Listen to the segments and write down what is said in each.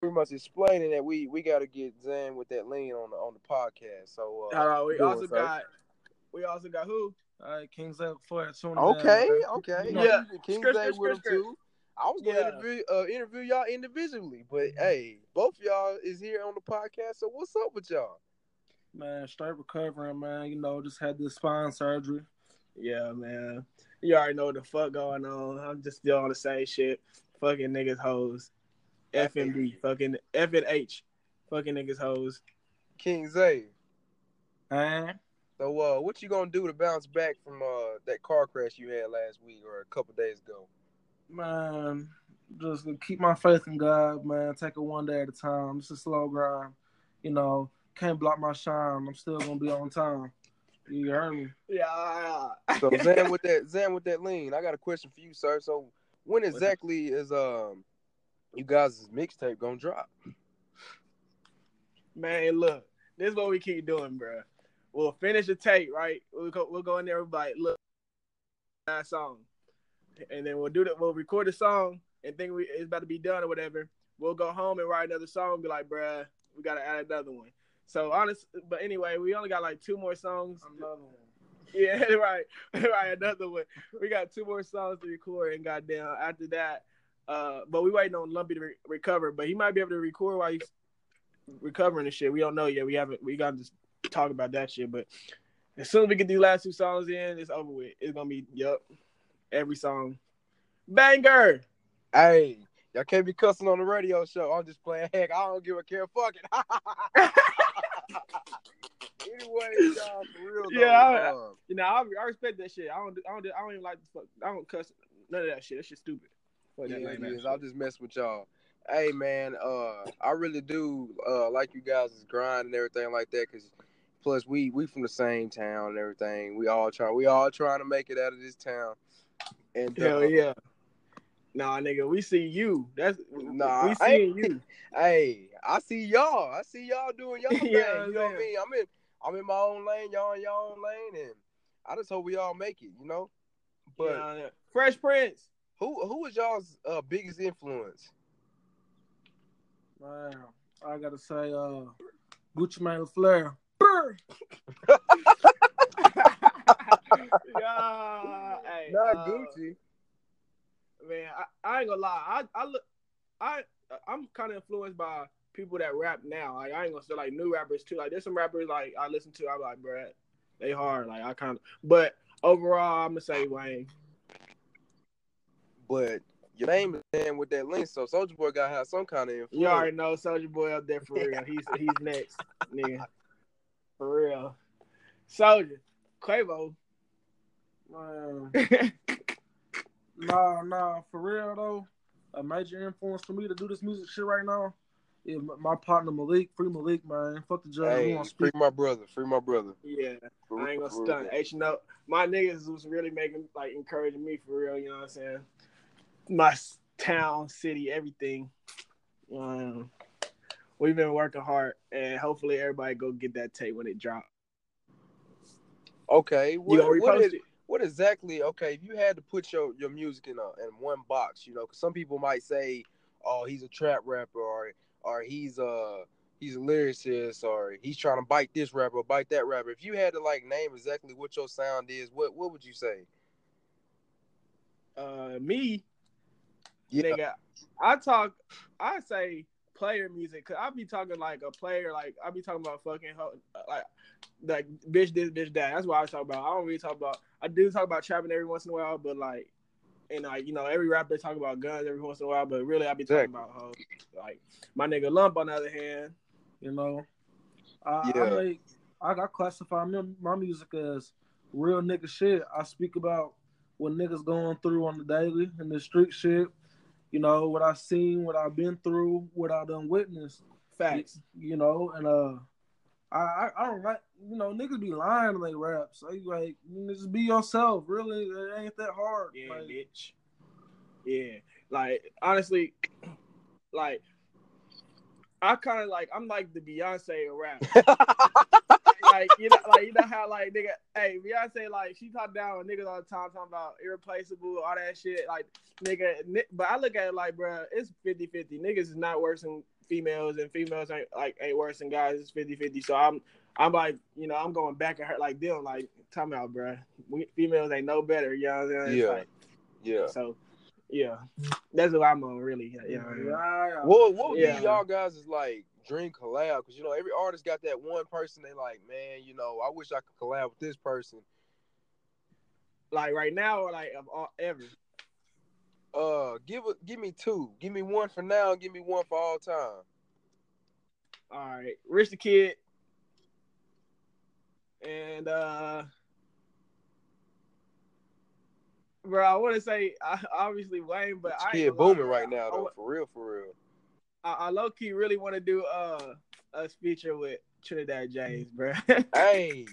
pretty much explaining that we we got to get Zen with that lean on the on the podcast. So uh, we also it, got we also got who? All right, King Zay for Okay, okay, yeah, yeah. King Zay with him too. I was gonna yeah. interview uh, interview y'all individually, but hey, both y'all is here on the podcast. So what's up with y'all? Man, straight recovering, man. You know, just had this spine surgery. Yeah, man. You already know what the fuck going on. I'm just still on the same shit. Fucking niggas hoes. FMB. Fucking F and H. Fucking niggas hoes. King Zay. Huh? So uh what you gonna do to bounce back from uh that car crash you had last week or a couple days ago? Man, just keep my faith in God, man. Take it one day at a time. It's a slow grind. You know, can't block my shine. I'm still gonna be on time. You heard me? Yeah. so Zan with that Zan with that lean. I got a question for you, sir. So when exactly is um you guys' mixtape gonna drop? Man, look, this is what we keep doing, bro. We'll finish the tape, right? We'll go, we'll go in there and like, look, that song, and then we'll do that. We'll record the song and think we it's about to be done or whatever. We'll go home and write another song. And be like, bruh, we gotta add another one. So honest, but anyway, we only got like two more songs. Another one. Yeah, right, right. Another one. We got two more songs to record, and goddamn, after that, uh, but we waiting on Lumpy to re- recover. But he might be able to record while he's recovering and shit. We don't know yet. We haven't. We got to just talk about that shit. But as soon as we get these last two songs in, it's over with. It's gonna be yup, every song, banger. Hey, y'all can't be cussing on the radio show. I'm just playing heck. I don't give a care. Fuck it. anyway, y'all, for real. Yeah, I, uh, you know, I, I, respect that shit. I don't, I don't, I don't even like the fuck. I don't cuss none of that shit. That shit stupid. Fuck yeah, it is. I'll just mess with y'all. Hey man, uh, I really do uh like you guys' grind and everything like that. Cause plus we we from the same town and everything. We all try, we all trying to make it out of this town. And hell uh, yeah. Nah, nigga, we see you. That's nah. We see you. Hey, I see y'all. I see y'all doing y'all thing. yeah, you know what I mean? I'm in. I'm in my own lane. Y'all in your own lane, and I just hope we all make it. You know. But yeah, Fresh Prince. Who who was y'all's uh, biggest influence? Man, I gotta say, uh, Gucci Mane Flair. yeah, hey, not uh, Gucci. Man, I, I ain't gonna lie. I I look, I I'm kind of influenced by people that rap now. Like I ain't gonna say like new rappers too. Like there's some rappers like I listen to. I'm like, bro, they hard. Like I kind of, but overall, I'm gonna say Wayne. But your name is in with that link, so Soulja Boy gotta have some kind of influence. You already know Soulja Boy up there for real. He's he's next, nigga. For real. Soulja, Quavo. Man. Um, nah, nah, for real though. A major influence for me to do this music shit right now yeah, my partner Malik, free Malik, man. Fuck the judge. Hey, free my brother, free my brother. Yeah, for I ain't gonna stunt. Hey, you know, my niggas was really making like encouraging me for real. You know what I'm saying? My town, city, everything. Um, we've been working hard, and hopefully everybody go get that tape when it drops. Okay, what, what, is, what exactly? Okay, if you had to put your, your music in a in one box, you know, because some people might say, "Oh, he's a trap rapper," or or he's uh he's a lyricist or he's trying to bite this rapper or bite that rapper. If you had to like name exactly what your sound is, what what would you say? Uh me, yeah. nigga, I talk. I say player music because I be talking like a player. Like I be talking about fucking like like bitch this bitch that. That's what I talk about. I don't really talk about. I do talk about trapping every once in a while, but like and like you know every rapper talk about guns every once in a while, but really I be talking exactly. about hoes. Like my nigga Lump on the other hand, you know, I, yeah. I like I, I classify my, my music as real nigga shit. I speak about what niggas going through on the daily and the street shit. You know what I've seen, what I've been through, what I've done witnessed. Facts. You know, and uh, I, I, I don't like you know niggas be lying when they rap. So you like just be yourself. Really, it ain't that hard. Yeah, like, bitch. Yeah, like honestly, like I kind of like I'm like the Beyonce of rap. like you know, like you know how like nigga, hey Beyonce like she talk down on niggas all the time talking about irreplaceable, all that shit. Like nigga, but I look at it like, bro, it's 50-50. Niggas is not worse than females and females ain't like ain't worse than guys. It's 50-50. So I'm I'm like, you know, I'm going back at her like them, like, time out, bro. We, females ain't no better, you know what I'm saying? Yeah. Like, Yeah. so yeah. That's what I'm on really. You know, Yeah. Mm-hmm. What what would Yeah. be y'all guys is like dream collab? Because you know every artist got that one person they like, man. You know, I wish I could collab with this person. like right now or like of all ever. Uh, give a, give me two. Give me one for now. Give me one for all time. All right. Rich the Kid. And uh Bro, I want to say I, obviously Wayne, but This I kid booming right now though, for real, for real. I, I low key really want to do uh a feature with Trinidad James, bro. Hey,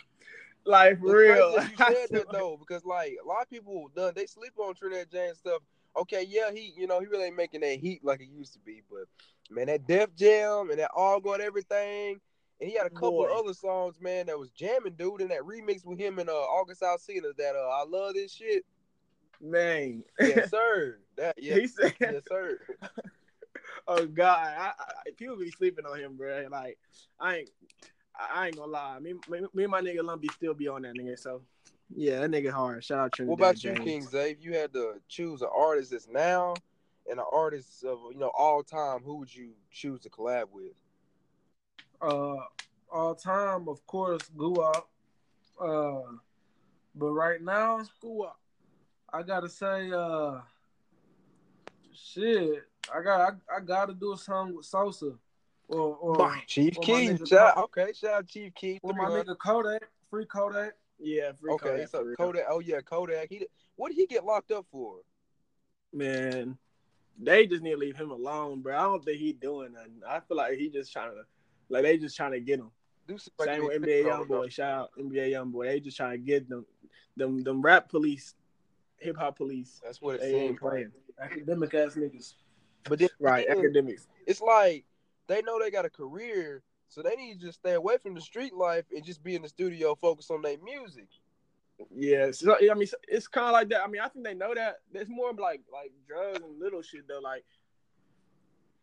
like for real. you said that though, because like a lot of people done they sleep on Trinidad James stuff. Okay, yeah, he you know he really ain't making that heat like it used to be, but man, that Def Jam and that All Gold Everything, and he had a couple Boy. of other songs, man, that was jamming, dude, and that remix with him and uh August Alsina. That uh, I love this shit. Man. Yes, sir. That yeah, He said, yes, sir. "Oh God, I, I, people be sleeping on him, bro. Like, I ain't, I ain't gonna lie. Me, me, me and my nigga Lumpy still be on that nigga. So, yeah, that nigga hard. Shout out Trinidad What about you, King Zay? If you had to choose an artist that's now and an artist of you know all time, who would you choose to collab with? Uh, all time, of course, Guap. Uh, but right now, School up. I gotta say, uh, shit, I got, I, I gotta do a song with Sosa, or or, Chief my Keef. Shout, okay, shout out Chief Keef. or my nigga Kodak, free Kodak. Yeah, free Okay, Kodak, so. Kodak. Oh yeah, Kodak. He what did he get locked up for? Man, they just need to leave him alone, bro. I don't think he doing nothing. I feel like he just trying to, like they just trying to get him. Like Same with NBA YoungBoy. Shout out NBA YoungBoy. They just trying to get them, them, them rap police, hip hop police. That's what it They ain't seems. playing. Academic ass niggas. But then, Right, then academics. it's like they know they got a career, so they need to just stay away from the street life and just be in the studio, focus on their music. Yeah, so, I mean, it's kind of like that. I mean, I think they know that. There's more like like drugs and little shit though. Like,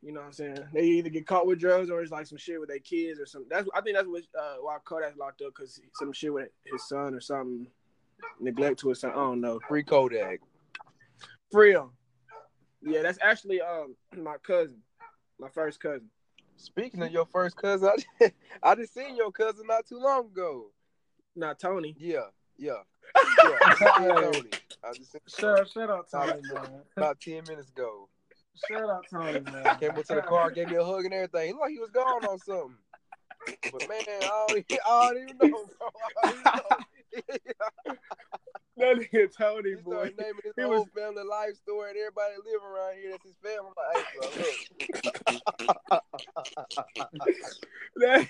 you know what I'm saying? They either get caught with drugs or it's like some shit with their kids or something. That's I think that's what uh, why Kodak's locked up because some shit with his son or something, neglect to his son. I don't know. Free Kodak. Free him. Yeah, that's actually um my cousin, my first cousin. Speaking of your first cousin, I just, I just seen your cousin not too long ago. Not Tony. Yeah, yeah, yeah. I just seen Tony. I just seen Shout, shout out Tony, man. about ten minutes ago. Shout out Tony, man. Came up to the car, gave me a hug and everything. He looked like he was gone on something. But man, I don't, I don't even know, bro. I don't even know. That nigga Tony He boy. started naming his He whole was- family life story and everybody that live around here. That's his family. I'm like, hey, bro, look. That,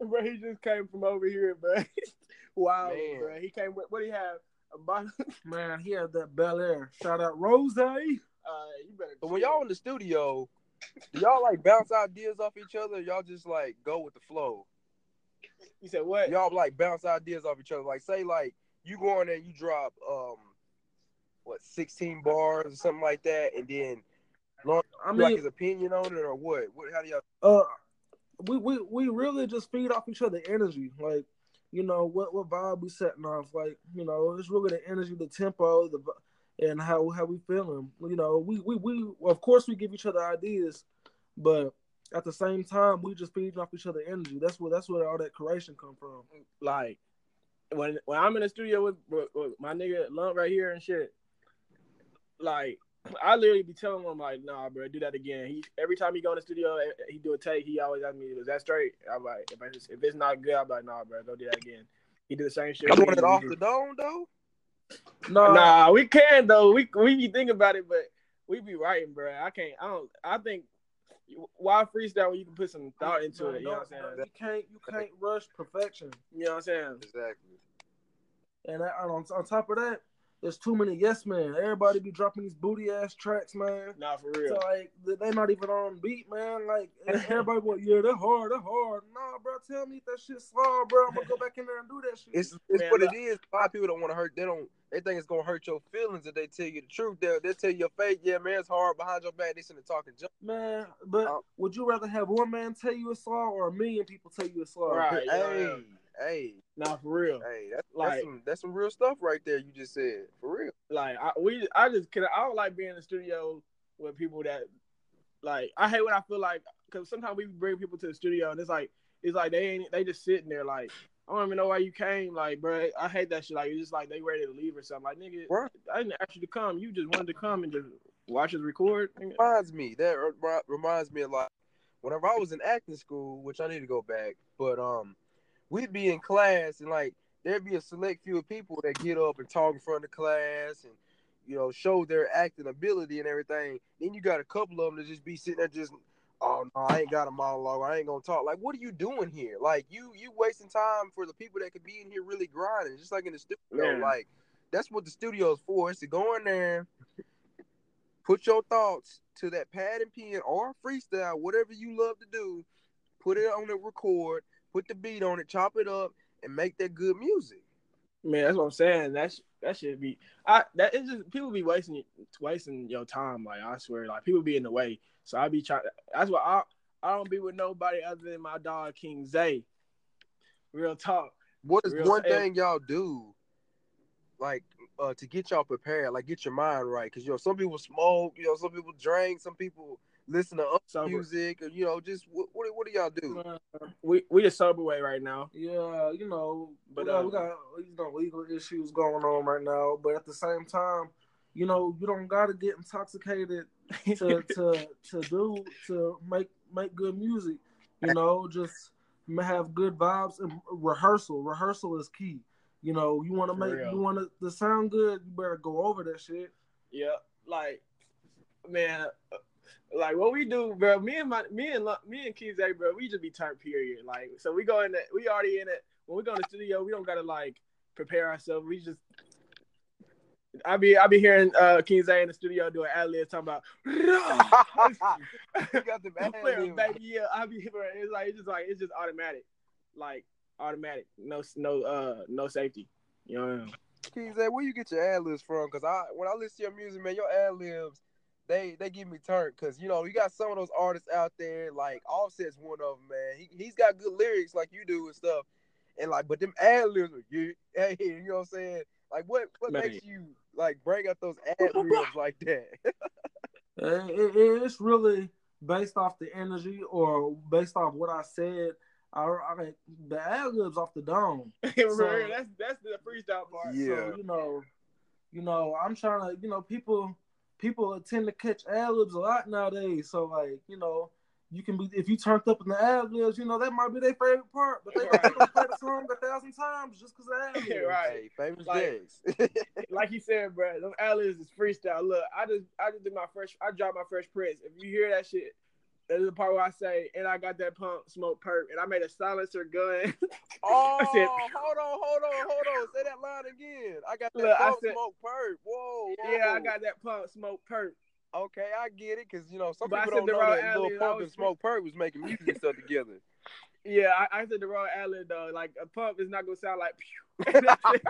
bro, he just came from over here, bro. wow, Man. bro. He came with what do he have? A bottle. Man, he had that Bel Air. Shout out Rose. Uh, you better. So when y'all in the studio, do y'all like bounce ideas off each other? Or y'all just like go with the flow. you said what? Y'all like bounce ideas off each other. Like say like you go in there, and you drop um what sixteen bars or something like that, and then Lon I like his opinion on it or what? What? How do y'all? uh, we, we we really just feed off each other energy. Like, you know, what what vibe we setting off. Like, you know, it's really the energy, the tempo, the and how how we feeling. You know, we we we of course we give each other ideas, but at the same time we just feed off each other energy. That's where that's where all that creation come from. Like when when I'm in the studio with, with, with my nigga Lump right here and shit. Like I literally be telling him like, nah, bro, do that again. He every time he go in the studio, eh, he do a take. He always ask me, is that straight? I'm like, if it's, if it's not good, I'm like, nah, bro, go do that again. He do the same shit. Y'all doing it off the dome though? No, Nah, we can though. We we be thinking about it, but we be writing, bro. I can't. I don't. I think why freestyle when you can put some thought into no, it. You know what I'm saying? You can't you can't rush perfection. You know what I'm saying? Exactly. And I, on on top of that, there's too many yes man. Everybody be dropping these booty ass tracks, man. Nah, for real. So like they not even on beat, man. Like everybody, well, yeah, they're hard, they're hard. Nah, bro, tell me if that shit's slow, bro. I'm gonna go back in there and do that shit. It's it's man, what look. it is. A lot of people don't want to hurt. They don't. They think it's gonna hurt your feelings if they tell you the truth. They'll, they'll tell you your face, yeah, man, it's hard behind your back. They sitting talking junk. Man, but um, would you rather have one man tell you it's slow or a million people tell you it's slow? Right. Hey, yeah. hey. Not for real. Hey, that's like that's some, that's some real stuff right there. You just said for real. Like I we I just can I don't like being in the studio with people that like I hate when I feel like because sometimes we bring people to the studio and it's like it's like they ain't they just sitting there like I don't even know why you came. Like, bro, I hate that shit. Like, it's just like they ready to leave or something. Like, nigga, right. I didn't ask you to come. You just wanted to come and just watch us record. Reminds me that reminds me a lot. Whenever I was in acting school, which I need to go back, but um, we'd be in class and like there'd be a select few of people that get up and talk in front of the class and you know show their acting ability and everything. Then you got a couple of them that just be sitting there just, oh no, I ain't got a monologue. I ain't gonna talk. Like, what are you doing here? Like, you you wasting time for the people that could be in here really grinding, just like in the studio. Yeah. Like, that's what the studio is for. It's to go in there, put your thoughts to that pad and pen or freestyle, whatever you love to do. Put it on the record put the beat on it, chop it up, and make that good music. Man, that's what I'm saying. That's that should be. I that is just people be wasting wasting your time. Like I swear, like people be in the way. So I be trying. That's why I I don't be with nobody other than my dog King Zay. Real talk. What is Real one thing y'all do, like uh, to get y'all prepared, like get your mind right? Because you know some people smoke, you know some people drink, some people listen to other music, or you know, just what what, what do y'all do? Uh, we we just sober way right now. Yeah, you know, but we got, uh, we got you know legal issues going on right now, but at the same time, you know, you don't gotta get intoxicated to to to do to make make good music. You know, just have good vibes and rehearsal. Rehearsal is key. You know, you want to make real. you want to sound good. You better go over that shit. Yeah, like man, uh, like what we do, bro. Me and my me and me and Keys, bro. We just be turned period. Like so, we go in it. We already in it. When we go in the studio, we don't gotta like prepare ourselves. We just. I be I be hearing uh King Zay in the studio doing ad libs talking about. you got the baby. Yeah, I be it's like it's just like it's just automatic, like automatic. No no uh no safety. You know. King Zay, where you get your ad libs from? Cause I when I listen to your music, man, your ad libs they they give me turned because you know you got some of those artists out there like Offset's one of them, man. He he's got good lyrics like you do and stuff, and like but them ad libs, you hey, you know what I'm saying? Like what what man. makes you like bring up those ad libs like that? Uh, it, it's really based off the energy or based off what I said. I, I the ad libs off the dome. so, that's that's the freestyle part. Yeah, so, you know, you know, I'm trying to, you know, people people tend to catch ad libs a lot nowadays. So like, you know, you can be if you turned up in the ad libs, you know, that might be their favorite part, but they right. gonna play the song a thousand times just because of ad libs. right. Hey, famous like, days. like you said, bro, them ad libs is freestyle. Look, I just I just did my first I dropped my first prints. If you hear that shit, that is the part where I say, and I got that pump smoke perp, and I made a silencer gun. oh, I said, oh, hold on, hold on, hold on. Say that line again. I got that look, pump said, smoke perp. Whoa, whoa, Yeah, I got that pump smoke perp. Okay, I get it, cause you know some but people don't know that Lil Pump and Smokepurpp was making music and stuff together. Yeah, I, I said the wrong alley though. Like a pump is not gonna sound like. but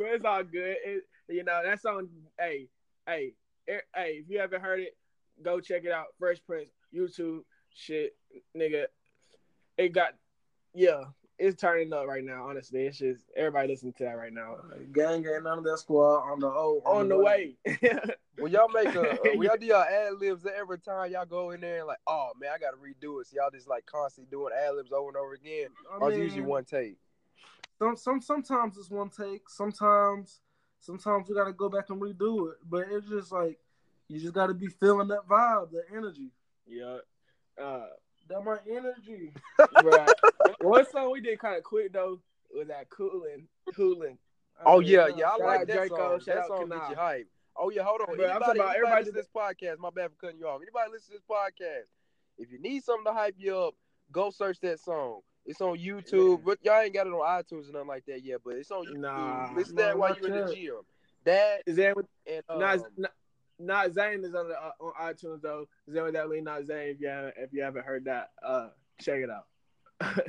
it's all good. It, you know that song. Hey, hey, hey! If you haven't heard it, Go check it out. Fresh Prince, YouTube, shit, nigga. It got, yeah, it's turning up right now. Honestly, it's just everybody listening to that right now. Gang, gang, none of that squad on the oh, on, on the, the way. way. when y'all make a, uh, when y'all do y'all ad libs every time y'all go in there and like, oh man, I gotta redo it. So y'all just like constantly doing ad libs over and over again, I or mean, it's usually one take. Some, some, sometimes it's one take. Sometimes, sometimes we gotta go back and redo it. But it's just like you just got to be feeling that vibe, that energy. Yeah. Uh, that my energy. right. One song we did kind of quick though was that Coolin, Coolin. Oh yeah, yeah, I like that Draco, song. That song gets you hype. Oh yeah, hold on. Bro, anybody, about everybody to this podcast. My bad for cutting you off. Anybody listen to this podcast? If you need something to hype you up, go search that song. It's on YouTube, but y'all ain't got it on iTunes or nothing like that yet. But it's on YouTube. Nah. Listen Nah, to that while you're in the gym. That Is that with and um, not not not Zane is on the uh, on iTunes though. Zane with that lean not Zane. If you haven't if you haven't heard that, uh, check it out.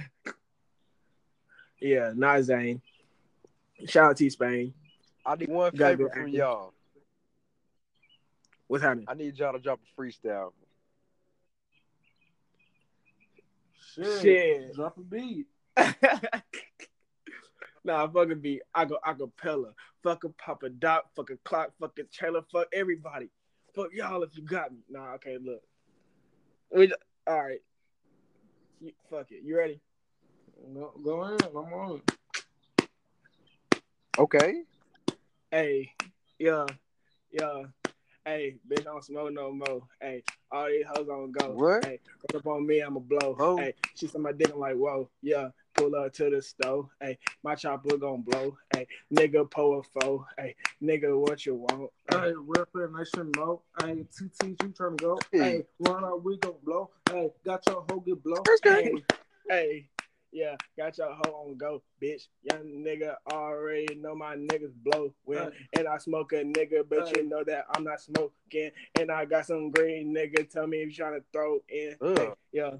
yeah, not Zane. Shout out to Spain. I need one Gotta favor from y'all. What's happening? I need y'all to drop a freestyle. Shit. Shit. Drop a beat. nah, fucking be I go acapella. Fuck a Papa Doc. Fuck a clock. Fuck a trailer. Fuck everybody. Fuck y'all if you got me. Nah, okay, look. We, all right. You, fuck it. You ready? Go, go in. I'm on. Okay. Hey, yeah, yeah. Hey, bitch, don't smoke no more. Hey, all these hoes on go. What? Hey, run up on me, I'ma blow. Oh. Hey, she said my dick, I'm like, whoa, yeah. Pull up to the stove. Hey, my chopper gon' blow. Hey, nigga, pull a foe. Hey, nigga, what you want? Hey, rapper, nation know. Hey, TT, you trying to go? Hey. Hey, run out, we gon' blow. Hey, got your hoe get blow. Okay. Hey, hey, yeah, got your hoe on go, bitch. Young nigga already know my niggas blow when, and I smoke a nigga, but Hey. you know that I'm not smoking. And I got some green nigga. Tell me if you trying to throw in. Hey, yeah,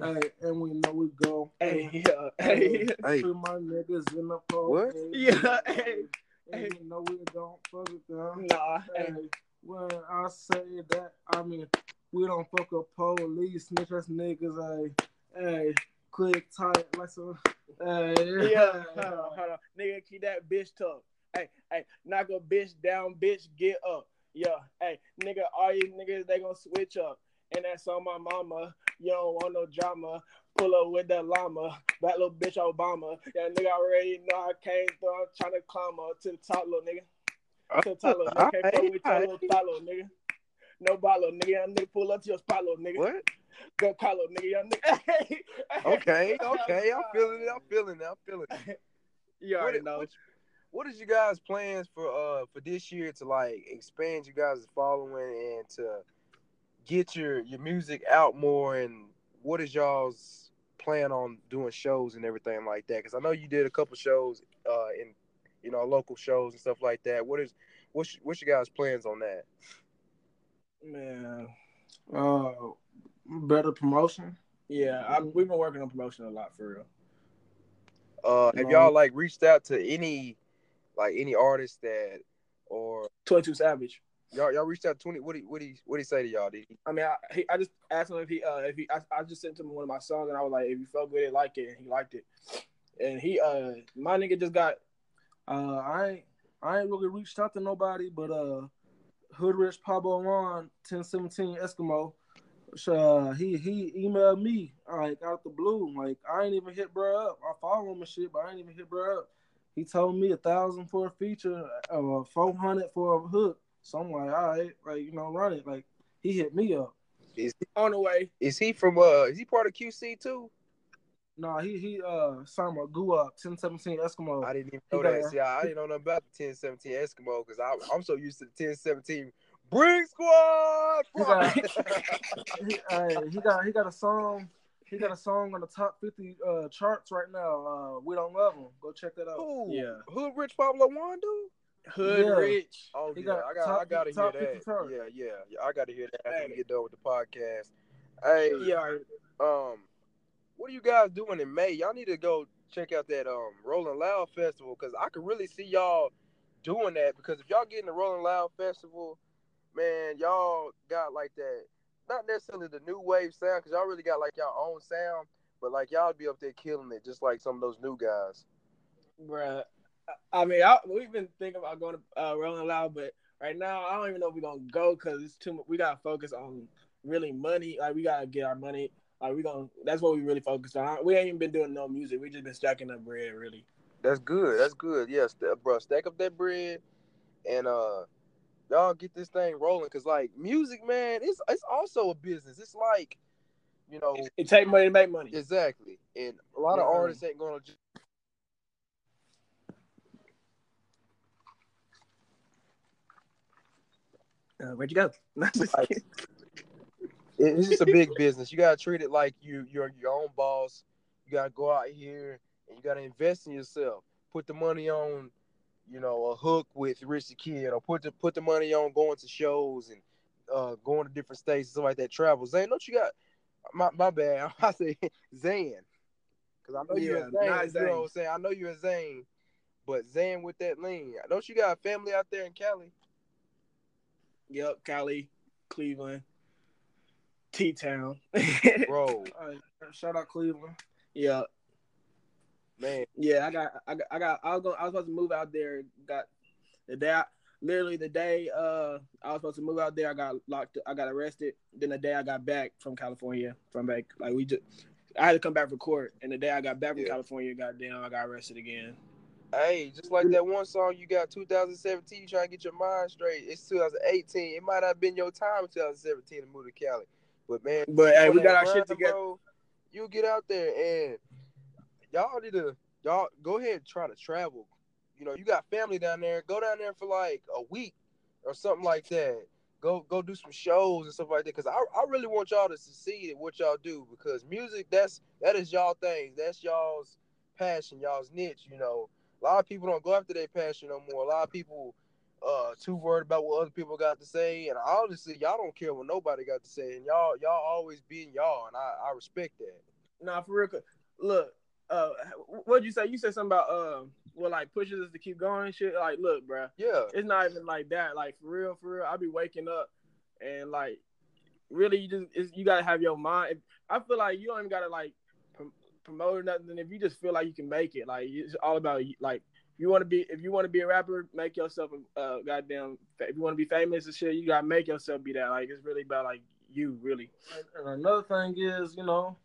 Hey, and we know we go. hey, yeah, hey, Hey. Put my niggas in the pole. What? Hey, Yeah, hey, And hey. we know we don't fuck with them. nah, hey, Hey, when I say that, I mean we don't fuck with police, snitch ass niggas. Hey, hey, quick, tight, like some. Hey, yeah. Hold on, hold on, nigga, keep that bitch tough. Hey, hey, knock a bitch down, bitch, get up. Yeah, hey, nigga, all you niggas they gonna switch up. And that's on my mama. You don't want no drama. Pull up with that llama. That little bitch Obama. Yeah, nigga already know I came through. I'm trying to climb up to the top, little nigga. To the top, little nigga. Can't fuck with your little spot, little nigga. No bottle, nigga. Young nigga, pull up to your spot, little nigga. What? Go call little nigga. Young nigga. Okay. Okay. I'm feeling it. I'm feeling it. I'm feeling it. You already is- know. what, what is you guys plans for uh for this year to like expand you guys' following and to get your your music out more and what is y'all's plan on doing shows and everything like that? Because I know you did a couple shows uh in you know local shows and stuff like that. What is what's what's your guys' plans on that? Man. Uh, better promotion. Yeah, I, we've been working on promotion a lot for real. Uh, have y'all like reached out to any like any artists that or 22 Savage. Y'all y'all reached out to twenty? What he what he what he say to y'all? Did he? I mean, I, he, I just asked him if he, uh, if he, I, I just sent him one of my songs and I was like, if you felt good, it, like it, and he liked it. And he, uh, my nigga just got, Uh, I ain't, I ain't really reached out to nobody, but uh, Hood Rich Pablo Juan, ten seventeen Eskimo. Uh, he he emailed me like out the blue. Like I ain't even hit bro up. I follow him and shit, but I ain't even hit bro up. He told me a thousand for a feature, uh, four hundred for a hook. So I'm like, all right, like you know, run it. Like he hit me up. Is he, on the way. is he from uh is he part of QC too? No, he he uh signed my goo up, ten seventeen Eskimo. I didn't even know got that. a- See, I, I didn't know nothing about the 1017 Eskimo because I'm so used to the 1017 Brick Squad. He got, he, hey, he got he got a song. He got a song on the top fifty uh, charts right now. Uh, we don't love him. Go check that out. Who? Yeah. Hood Rich Pablo Juan dude? Hood Yeah. Rich. Oh He yeah, got I got top- I gotta top hear 50 that. chart. Yeah, yeah, yeah. I gotta hear that after we Hey. get done with the podcast. Hey, Yeah. um, what are you guys doing in May? Y'all need to go check out that um Rolling Loud Festival because I could really see y'all doing that because if y'all get in the Rolling Loud Festival, man, y'all got like that not necessarily the new wave sound because y'all really got like y'all own sound, but like y'all be up there killing it just like some of those new guys. Bruh. I mean, I, we've been thinking about going to uh, Rolling Loud, but right now I don't even know if we're gonna go because it's too. much. We gotta focus on really money. Like we gotta get our money. Like we gonna. That's what we really focused on. We ain't even been doing no music. We just been stacking up bread, really. That's good. That's good. Yeah, st- bro, stack up that bread and uh y'all get this thing rolling cuz like music, man, it's it's also a business. It's like, you know, It take money to make money. exactly. And a lot of artists ain't going to just Uh, where'd you go? Like- it's just a big business. You gotta treat it like you you're your own boss. You gotta go out here and you gotta invest in yourself. Put the money on, you know, a hook with Rich the Kid, or put the put the money on going to shows and uh, going to different states, and stuff like that. Travel, Zane. Don't you got my my bad? I say Zan, because I know Yeah, you're a Zane. not You know what Zane. I'm saying? I know you're a Zane, but Zan with that lean. Don't you got family out there in Cali? Yep, Cali, Cleveland, T Town. Bro, right, shout out Cleveland. yeah, man, yeah. I got, I got, I got. I was going. I was supposed to move out there. Got the day. I, literally the day uh I was supposed to move out there. I got locked. I got arrested. Then the day I got back from California, from back like we just. I had to come back for court, and the day I got back from Yeah. California, goddamn, I got arrested again. Hey, just like that one song you got 2017, you trying to get your mind straight. It's 2018. It might not have been your time in 2017 to move to Cali. But man, But hey, we got our grind, shit together. Bro, you get out there and y'all need to y'all go ahead and try to travel. You know, you got family down there. Go down there for like a week or something like that. Go go do some shows and stuff like that. Cause I, I really want y'all to succeed at what y'all do because music that's that is y'all thing. That's y'all's passion, y'all's niche, you know. A lot of people don't go after their passion no more. A lot of people uh too worried about what other people got to say. And honestly, y'all don't care what nobody got to say. And y'all y'all always being y'all and I, I respect that. Nah, for real. Look, uh, what'd you say? You said something about uh, what like pushes us to keep going and shit. Like, look, bro. Yeah. it's not even like that. Like for real, for real. I be waking up and like, really, you just it's, you gotta have your mind. I feel like you don't even gotta like promote or nothing. If you just feel like you can make it, like it's all about you. Like, if you want to be, if you want to be a rapper, make yourself a uh, goddamn. If you want to be famous and shit, you gotta make yourself be that. Like, it's really about like you, really. And another thing is, you know,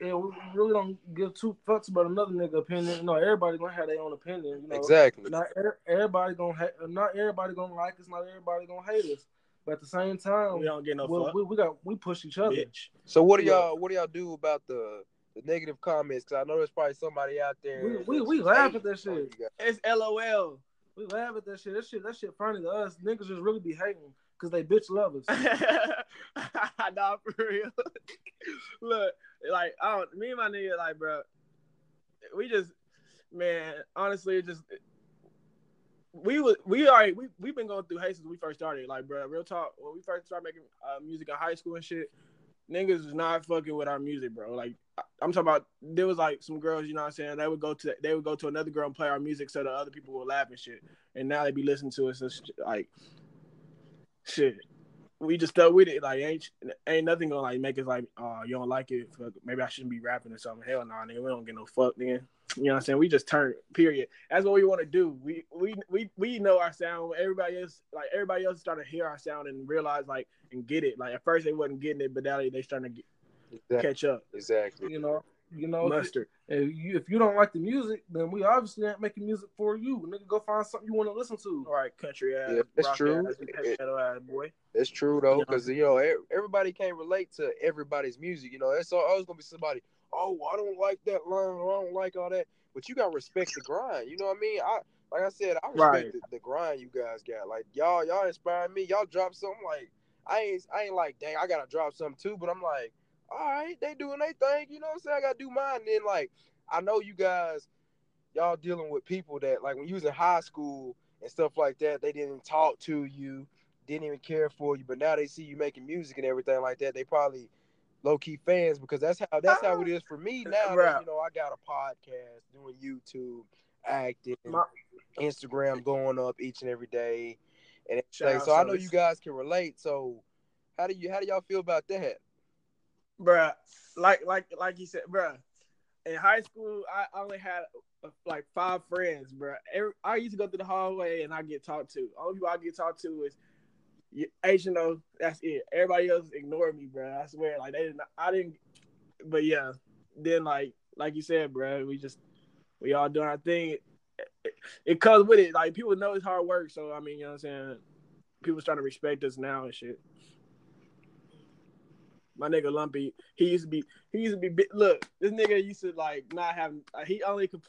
yeah, we really don't give two fucks about another nigga opinion. You know, everybody gonna have their own opinion. You know, Exactly. not er- everybody gonna ha- not everybody gonna like us. Not everybody gonna hate us. But at the same time, We don't get no we, fuck, we, we got we push each other. bitch. So what do y'all what do y'all do about the the negative comments? Cause I know there's probably somebody out there. We- we- we laugh at hating that shit. on you guys. It's LOL. We laugh at that shit. That shit, that shit funny to us. Niggas just really be hating because they bitch love us. nah, for real. Look, like I don't. Me and my nigga, like, bro, we just, man, honestly, it just we was we already we we've been going through hate since we first started. Like, bro, real talk. When we first started making uh, music in high school and shit, niggas is not fucking with our music, bro. Like, I'm talking about there was like some girls, you know what I'm saying? They would go to they would go to another girl and play our music so the other people would laugh and shit. And now they be listening to us sh- like shit. We just stuck with it. Like ain't ain't nothing gonna like make us like, oh, you don't like it. Fuck, maybe I shouldn't be rapping or something. Hell no, nigga. We don't get no fuck, nigga. You know what I'm saying? We just turn. Period. That's what we want to do. We we we we know our sound. Everybody else like everybody else is starting to hear our sound and realize like and get it. Like at first they wasn't getting it, but now they they starting to get, Exactly. catch up. exactly. You know, you know. If, Mustard. if you if you don't like the music, then we obviously ain't making music for you. Nigga, go find something you want to listen to. All right, country ass. Yeah, that's rock true. Ass, heavy metal ass boy. That's true though, because you know everybody can't relate to everybody's music. You know, it's always gonna be somebody. Oh, I don't like that line. Or I don't like all that. But you gotta respect the grind. You know what I mean? I like I said, I respect Right. the, the grind you guys got. Like y'all, y'all inspire me. Y'all drop something like I ain't, I ain't like, dang, I gotta drop something too. But I'm like, all right, they doing their thing. You know what I'm saying? I gotta do mine. And then like, I know you guys, y'all dealing with people that like when you was in high school and stuff like that, they didn't talk to you didn't even care for you, but now they see you making music and everything like that. They probably low key fans because that's how that's how it is for me now. Right. That, you know, I got a podcast, doing YouTube, acting, My- Instagram going up each and every day, and out so I know you guys can relate. So how do you how do y'all feel about that? bruh. Like like like you said, bruh. In high school, I only had like five friends, bruh. Every, I used to go through the hallway and I get talked to. Only people I get talked to is you- H and O. That's it. Everybody else ignored me, bruh. I swear, like they didn't. I didn't. But yeah, then like like you said, bruh, we just we all doing our thing. It, it, it comes with it. Like people know it's hard work, so I mean, you know what I'm saying. People starting to respect us now and shit. My nigga Lumpy, he used to be, he used to be. Look, this nigga used to like not have. He only could.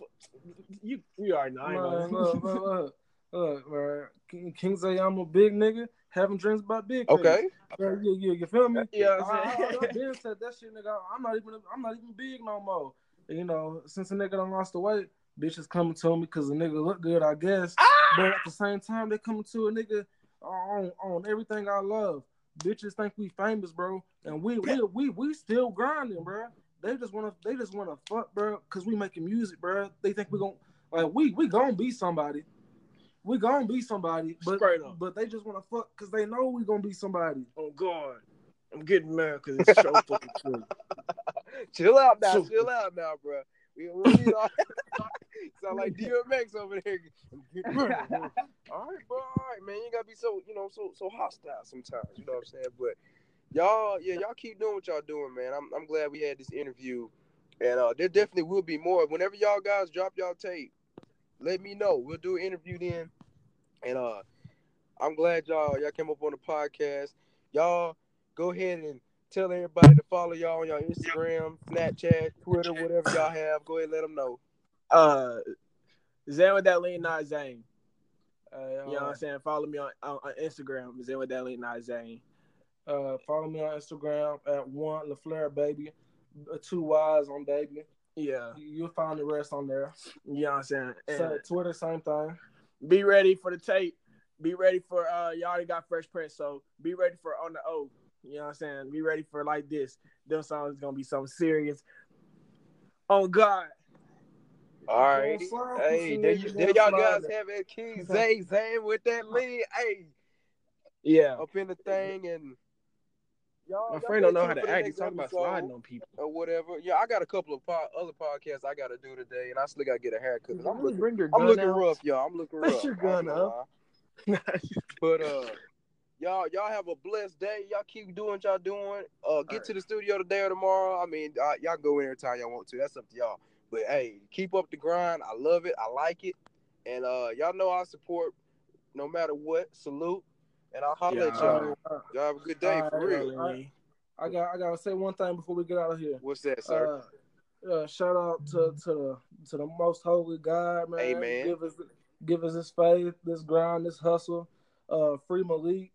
You, you already know. I ain't Man, look, look, look, look, man. King, I'm a big nigga. having dreams about big. Okay. Yeah, yeah, yeah, you feel me? Yeah, I, I, I'm I, been said that shit, nigga. I'm not even, I'm not even big no more. You know, since a nigga done lost the weight, bitches coming to me because a nigga look good, I guess. But at the same time, they coming to a nigga on on everything I love. Bitches think we famous, bro, and we we we, we still grinding, bro. They just wanna they just wanna fuck, bro, cause we making music, bro. They think we gon' like we we gonna be somebody. We gonna be somebody, but but they just wanna fuck cause they know we gonna be somebody. Oh God, I'm getting mad because it's so fucking true. chill out now, chill out now, bro. We, we need all- sound like DMX over there. all right, bro. All right, man. You gotta be so, you know, so so hostile sometimes. You know what I'm saying? But y'all, yeah, y'all keep doing what y'all doing, man. I'm I'm glad we had this interview, and uh, there definitely will be more. Whenever y'all guys drop y'all tape, let me know. We'll do an interview then, and uh, I'm glad y'all y'all came up on the podcast. Y'all go ahead and tell everybody to follow y'all on your Instagram, Snapchat, Twitter, whatever y'all have. Go ahead and let them know. Uh, Zen with that lean, not Zane. Uh, You know what I'm saying? Follow me on, on, on Instagram, Zen with that lean, not Zane. Uh, follow me on Instagram at one LaFlare baby, uh, two Y's on baby. Yeah, You- You'll find the rest on there. you know what I'm saying? And So Twitter, same thing. be ready for the tape. Be ready for uh y'all already got Fresh Prince, so be ready for on the O. You know what I'm saying? Be ready for like this. Them songs is gonna be something serious. Oh God. All right. Hey, there, you, there y'all slide guys it. have it. King Zay Zane with that lead. Hey, Yeah. up in the thing and y'all. My friend don't know how to act. He's talking about episode sliding on people. or whatever. Yeah, I got a couple of po- other podcasts I got to do today, and I still got to get a haircut. I'm Really looking, bring your I'm looking out. rough, y'all. I'm looking rough. rough. your I ain't gun gonna up. But uh, y'all y'all have a blessed day. Y'all keep doing what y'all doing. Uh, get Alright. to the studio today or tomorrow. I mean, uh, y'all go in anytime y'all want to. That's up to y'all. But hey, keep up the grind. I love it. I like it. And uh, y'all know I support no matter what. Salute. And I'll holler at y'all. Uh, Y'all have a good day for Alright. real. I- I got I gotta say one thing before we get out of here. What's that, sir? Uh, uh, shout out to to the to the most holy God, man. Amen. Give us give us this faith, this grind, this hustle. Uh, free Malik,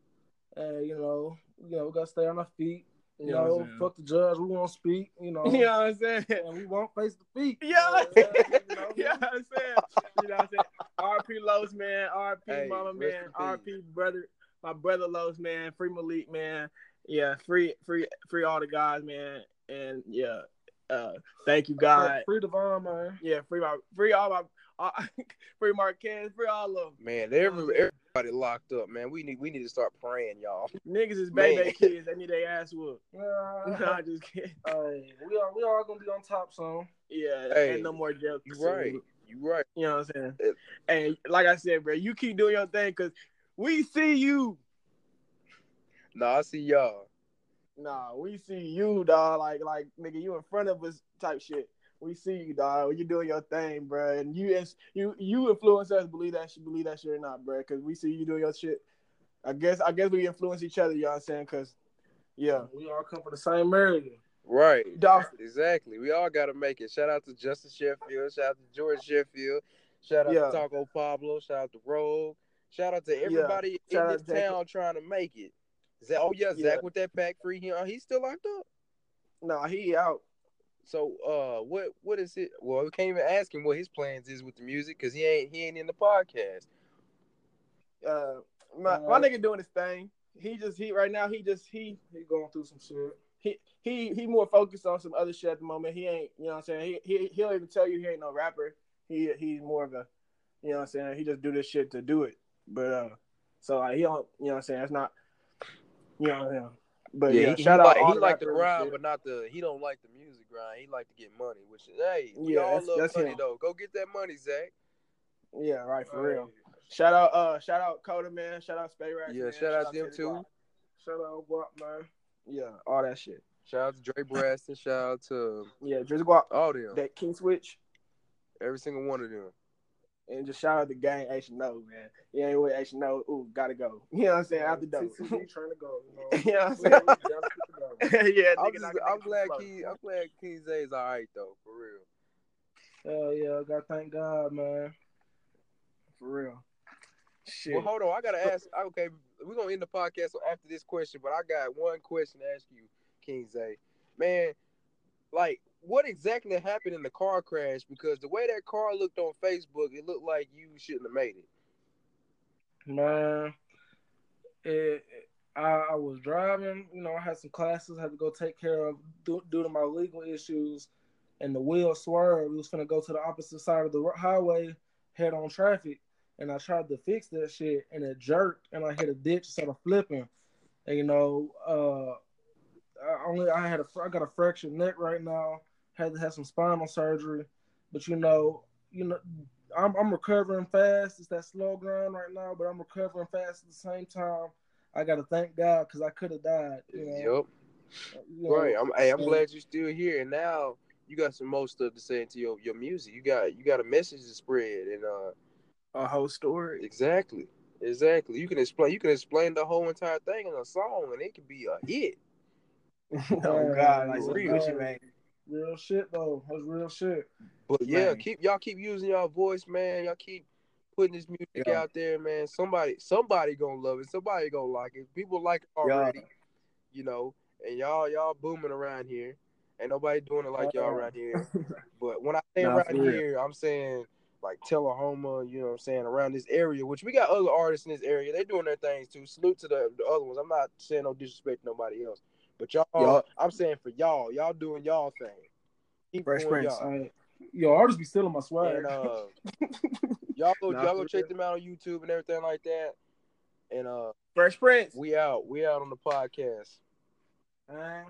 and you know, you know, we gotta stay on our feet. You You know what know, fuck the judge. We won't speak. You know, You know what I'm saying? and we won't face the feet. Yeah. You know, you know? You know what I'm saying? You know what I'm saying? RP Los, man. RP Hey, Mama, man. RP brother, my brother Los, man. Free Malik, man. Yeah, free, free, free all the guys, man. And yeah, uh, thank you, God. Free Devon, man. Yeah, free my, free all my, all, free Marquez, free all of them. Man, every, everybody locked up, man. We need we need to start praying, y'all. Niggas is baby kids. They need their ass whooped. Yeah, Nah, just kidding. hey, we are we all gonna be on top soon. Yeah, Hey, and no more jokes. You right. You right. You know what I'm saying? It- and like I said, bro, you keep doing your thing because we see you. Nah, I see y'all. Nah, we see you, dog. Like, like, nigga, you in front of us, type shit. We see you, dog. You doing your thing, bro, and you, ins- you, you influence us. Believe that shit, believe that shit or not, bro, because we see you doing your shit. I guess, I guess we influence each other. You know what I'm saying? Because, yeah, We all come from the same area. Right. dog. Exactly. We all gotta make it. Shout out to Justin Sheffield. Shout out to George Sheffield. Shout out Yeah. to Taco Pablo. Shout out to Rogue. Shout out to everybody Shout in this to Jacob. town trying to make it. Zach, oh yeah, Yeah. Zach with that pack free. He, uh, he's still locked up. Nah, he out. So uh, what what is it? Well, we can't even ask him what his plans is with the music because he ain't he ain't in the podcast. Uh, my, my Uh, nigga doing his thing. He just, he right now, he just, he, He going through some shit. he he he more focused on some other shit at the moment. He ain't, you know what I'm saying? He he he'll even tell you he ain't no rapper. He he's more of a, you know what I'm saying? He just do this shit to do it. But uh, so like he don't, you know what I'm saying? It's not, you know what I'm saying? But yeah, he, shout he out like all he the like the grind, but not the he don't like the music grind. He like to get money, which is hey, we Yeah, all that's- love that's money him. though. Go get that money, Zach. Yeah, right for real. Hey, Shout out uh shout out Coda man. Shout out Spay Rack. Yeah, man. shout out them Teddy too. Shout out Guap, man. Yeah, all that shit. Shout out to Dre Braston. Shout out to Yeah, Drizzy Guap, all them. that King Switch. Every single one of them. And just shout out the gang H No, man. Yeah, with H No, ooh, gotta go. You know what I'm saying? After dope. TCB trying to go. You know. you know what I'm saying? gotta keep it going. yeah, I'm, just, I'm glad. King I'm glad King Zay is all right though, for real. Hell yeah, I gotta thank God, man. For real. Shit. Well, hold on. I gotta ask. Okay, we're gonna end the podcast after this question, but I got one question to ask you, King Zay. Man, like, what exactly happened in the car crash? Because the way that car looked on Facebook, it looked like you shouldn't have made it. Man, it, I, I, was driving. You know, I had some classes, I had to go take care of due, due to my legal issues, and the wheel swerved. We was gonna go to the opposite side of the highway, head on traffic, and I tried to fix that shit, and it jerked, and I hit a ditch instead of flipping. And you know, uh, I only I had a I got a fractured neck right now. Had to have some spinal surgery, but you know, you know, I'm I'm recovering fast. It's that slow grind right now, but I'm recovering fast at the same time. I gotta thank God because I could have died. You know? Yep. You know, right. I'm. Hey, I'm glad you're still here, and now you got some more stuff to say into your, your music. You got you got a message to spread, and uh, a whole story. Exactly. Exactly. You can explain. You can explain the whole entire thing in a song, and it could be a hit. oh God, like real shit, man. Real shit though. That's real shit. But yeah, man. keep y'all keep using y'all voice, man. Y'all keep putting this music yeah. out there, man. Somebody, somebody gonna love it. Somebody gonna like it. People like it already, yeah. you know. And y'all, y'all booming around here. Ain't nobody doing it like y'all around here. but when I say nah, around here, I'm saying like Tullahoma, you know what I'm saying, around this area, which we got other artists in this area. They're doing their things too. Salute to the, the other ones. I'm not saying no disrespect to nobody else. But y'all, y'all I'm saying for y'all, y'all doing y'all thing. Keep Fresh Prince. Y'all. Yo, artists be stealing my swag. And, uh, y'all go, y'all go check them out on YouTube and everything like that. And uh, Fresh Prince, we out. We out on the podcast. Uh,